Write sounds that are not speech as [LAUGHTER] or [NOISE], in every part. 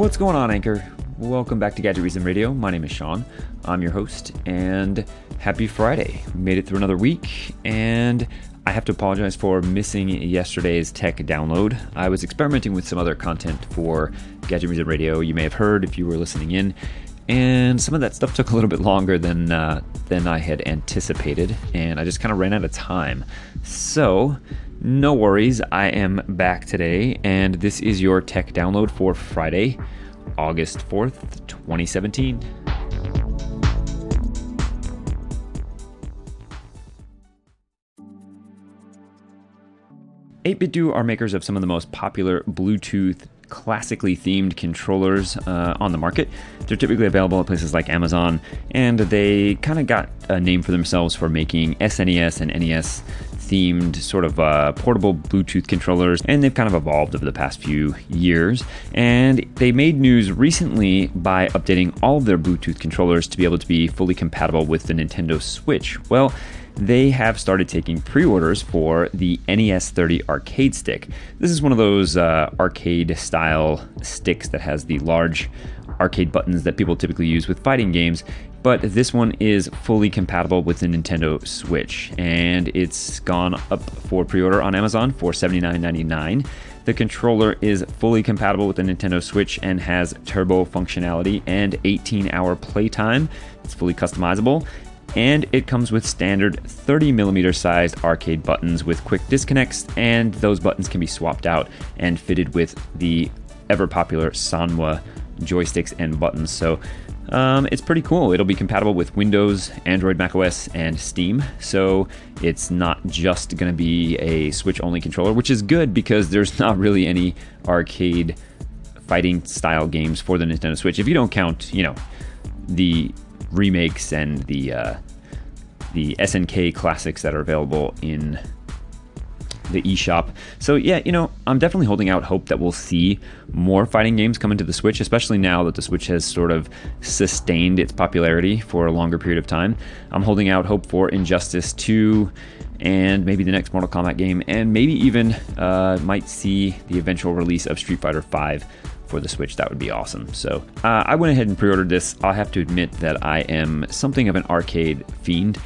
What's going on, Anchor? Welcome back to Gadget Reason Radio. My name is Sean. I'm your host, and happy Friday. We made it through another week, and I have to apologize for missing yesterday's tech download. I was experimenting with some other content for Gadget Reason Radio. You may have heard if you were listening in, and some of that stuff took a little bit longer than uh, than I had anticipated, and I just kind of ran out of time. So no worries, I am back today, and this is your tech download for Friday, August 4th, 2017. 8BitDo are makers of some of the most popular Bluetooth classically themed controllers uh, on the market. They're typically available at places like Amazon, and they kind of got a name for themselves for making SNES and NES themed sort of uh, portable Bluetooth controllers, and they've kind of evolved over the past few years. And they made news recently by updating all of their Bluetooth controllers to be able to be fully compatible with the Nintendo Switch. Well, they have started taking pre orders for the NES 30 arcade stick. This is one of those uh, arcade style sticks that has the large arcade buttons that people typically use with fighting games. But this one is fully compatible with the Nintendo Switch, and it's gone up for pre order on Amazon for $79.99. The controller is fully compatible with the Nintendo Switch and has turbo functionality and 18 hour playtime. It's fully customizable and it comes with standard 30 millimeter sized arcade buttons with quick disconnects, and those buttons can be swapped out and fitted with the ever popular Sanwa joysticks and buttons. So um, it's pretty cool. It'll be compatible with Windows, Android, macOS, and Steam. So it's not just going to be a Switch only controller, which is good because there's [LAUGHS] not really any arcade fighting style games for the Nintendo Switch. If you don't count, you know, the remakes and the uh, the SNK classics that are available in the eShop. So yeah, you know, I'm definitely holding out hope that we'll see more fighting games come into the Switch, especially now that the Switch has sort of sustained its popularity for a longer period of time. I'm holding out hope for Injustice 2 and maybe the next Mortal Kombat game, and maybe even uh, might see the eventual release of Street Fighter 5 for the Switch, that would be awesome. So uh, I went ahead and pre ordered this. I'll have to admit that I am something of an arcade fiend.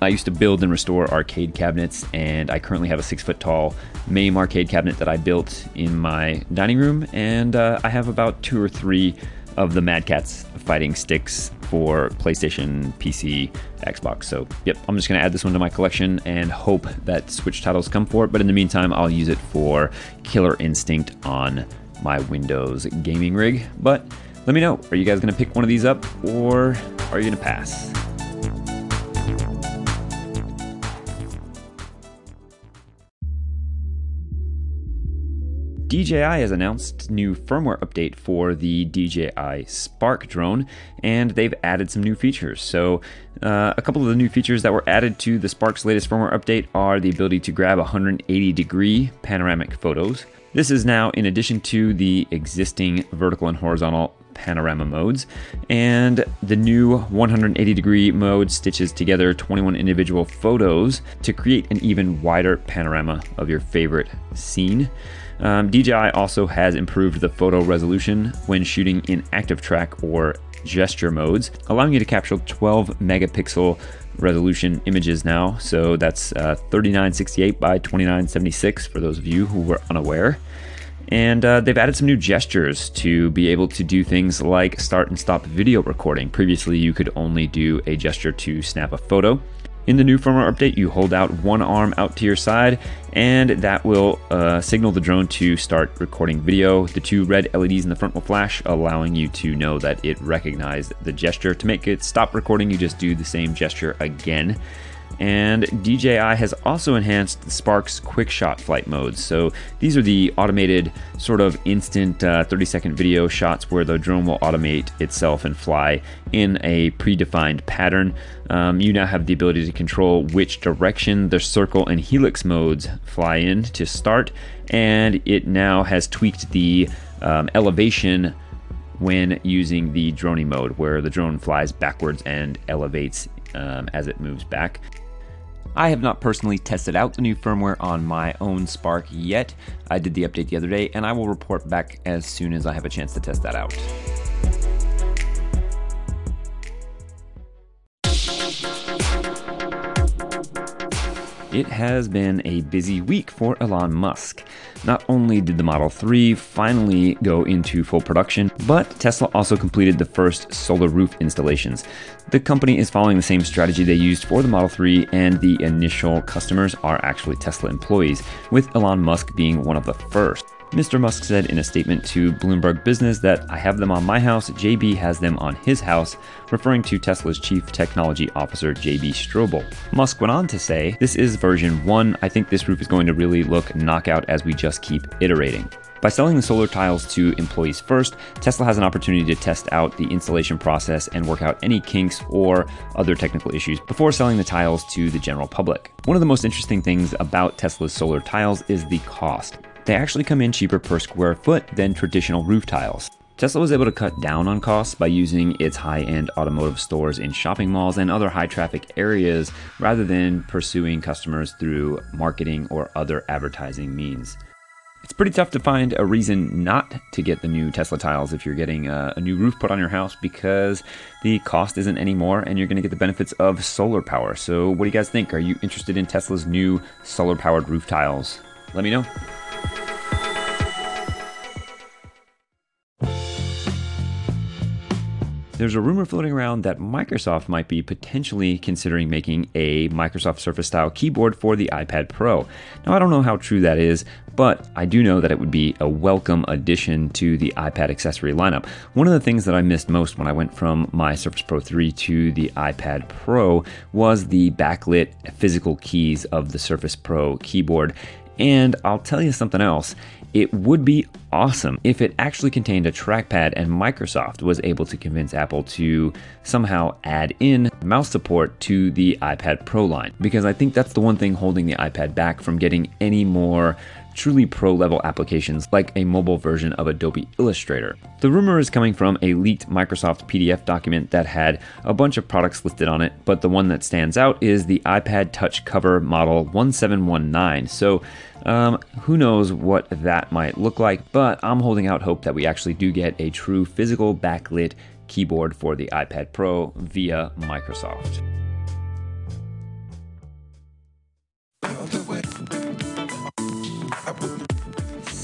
I used to build and restore arcade cabinets, and I currently have a six foot tall MAME arcade cabinet that I built in my dining room, and uh, I have about two or three of the Mad Catz fighting sticks for PlayStation, PC, Xbox. So, yep, I'm just going to add this one to my collection and hope that Switch titles come for it. But in the meantime, I'll use it for Killer Instinct on my Windows gaming rig. But let me know are you guys going to pick one of these up or are you going to pass? DJI has announced new firmware update for the DJI Spark drone, and they've added some new features. So, uh, a couple of the new features that were added to the Spark's latest firmware update are the ability to grab 180 degree panoramic photos, this is now in addition to the existing vertical and horizontal panorama modes, and the new 180 degree mode stitches together 21 individual photos to create an even wider panorama of your favorite scene. Um, DJI also has improved the photo resolution when shooting in active track or gesture modes, allowing you to capture 12 megapixel resolution images now. So that's uh, 3968 by 2976 for those of you who were unaware. And uh, they've added some new gestures to be able to do things like start and stop video recording. Previously, you could only do a gesture to snap a photo. In the new firmware update, you hold out one arm out to your side, and that will uh, signal the drone to start recording video. The two red LEDs in the front will flash, allowing you to know that it recognized the gesture. To make it stop recording, you just do the same gesture again. And DJI has also enhanced the Spark's quick shot flight modes. So these are the automated, sort of instant uh, 30 second video shots where the drone will automate itself and fly in a predefined pattern. Um, you now have the ability to control which direction the circle and helix modes fly in to start, and it now has tweaked the um, elevation when using the Dronie mode, where the drone flies backwards and elevates um, as it moves back. I have not personally tested out the new firmware on my own Spark yet. I did the update the other day, and I will report back as soon as I have a chance to test that out. It has been a busy week for Elon Musk. Not only did the Model 3 finally go into full production, but Tesla also completed the first solar roof installations. The company is following the same strategy they used for the Model 3, and the initial customers are actually Tesla employees, with Elon Musk being one of the first. Mr. Musk said in a statement to Bloomberg Business that I have them on my house, JB has them on his house, referring to Tesla's chief technology officer, JB Straubel. Musk went on to say, This is version 1. I think this roof is going to really look knockout as we just keep iterating. By selling the solar tiles to employees first, Tesla has an opportunity to test out the installation process and work out any kinks or other technical issues before selling the tiles to the general public. One of the most interesting things about Tesla's solar tiles is the cost they actually come in cheaper per square foot than traditional roof tiles. Tesla was able to cut down on costs by using its high end automotive stores in shopping malls and other high traffic areas rather than pursuing customers through marketing or other advertising means. It's pretty tough to find a reason not to get the new Tesla tiles if you're getting a, a new roof put on your house because the cost isn't anymore and you're going to get the benefits of solar power. So, what do you guys think? Are you interested in Tesla's new solar powered roof tiles? Let me know. There's a rumor floating around that Microsoft might be potentially considering making a Microsoft Surface style keyboard for the iPad Pro. Now, I don't know how true that is, but I do know that it would be a welcome addition to the iPad accessory lineup. One of the things that I missed most when I went from my Surface Pro 3 to the iPad Pro was the backlit physical keys of the Surface Pro keyboard. And I'll tell you something else. It would be awesome if it actually contained a trackpad and Microsoft was able to convince Apple to somehow add in mouse support to the iPad Pro line. Because I think that's the one thing holding the iPad back from getting any more truly pro level applications like a mobile version of Adobe Illustrator. The rumor is coming from a leaked Microsoft PDF document that had a bunch of products listed on it, but the one that stands out is the iPad Touch cover model 1719. So um, who knows what that might look like, but I'm holding out hope that we actually do get a true physical backlit keyboard for the iPad Pro via Microsoft. I put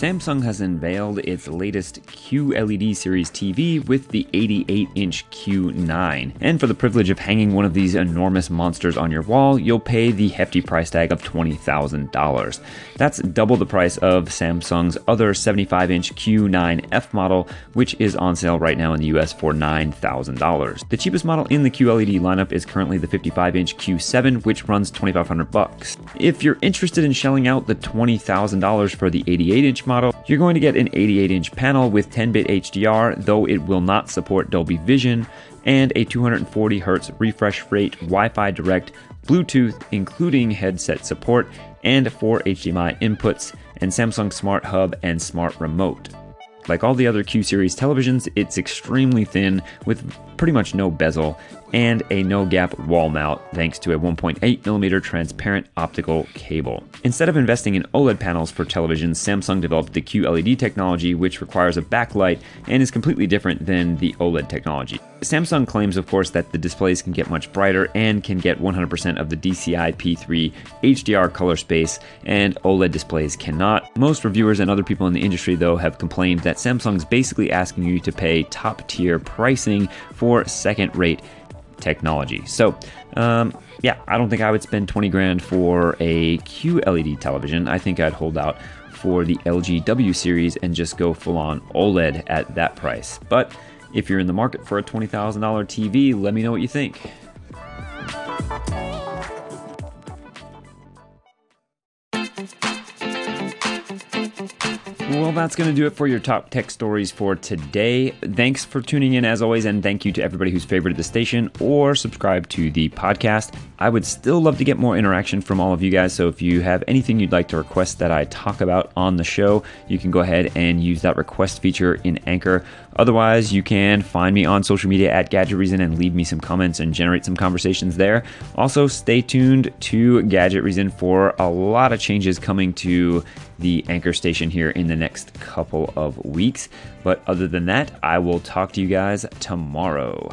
Samsung has unveiled its latest QLED series TV with the 88 inch Q9. And for the privilege of hanging one of these enormous monsters on your wall, you'll pay the hefty price tag of $20,000. That's double the price of Samsung's other 75 inch Q9F model, which is on sale right now in the US for $9,000. The cheapest model in the QLED lineup is currently the 55 inch Q7, which runs 2500 bucks. If you're interested in shelling out the $20,000 for the 88 inch model, you're going to get an 88 inch panel with 10 bit HDR, though it will not support Dolby Vision, and a 240 Hz refresh rate, Wi Fi Direct, Bluetooth, including headset support, and four HDMI inputs, and Samsung Smart Hub and Smart Remote. Like all the other Q series televisions, it's extremely thin with pretty much no bezel and a no gap wall mount thanks to a 1.8mm transparent optical cable. Instead of investing in OLED panels for televisions, Samsung developed the QLED technology, which requires a backlight and is completely different than the OLED technology. Samsung claims, of course, that the displays can get much brighter and can get 100% of the DCI P3 HDR color space, and OLED displays cannot. Most reviewers and other people in the industry, though, have complained that Samsung's basically asking you to pay top tier pricing for second rate technology. So, um, yeah, I don't think I would spend 20 grand for a QLED television. I think I'd hold out for the LG W series and just go full on OLED at that price. But if you're in the market for a $20,000 TV, let me know what you think. Well, that's going to do it for your top tech stories for today. Thanks for tuning in as always, and thank you to everybody who's favorited the station or subscribed to the podcast. I would still love to get more interaction from all of you guys, so if you have anything you'd like to request that I talk about on the show, you can go ahead and use that request feature in Anchor. Otherwise, you can find me on social media at Gadget Reason and leave me some comments and generate some conversations there. Also, stay tuned to Gadget Reason for a lot of changes coming to the Anchor station here in the next couple of weeks. But other than that, I will talk to you guys tomorrow.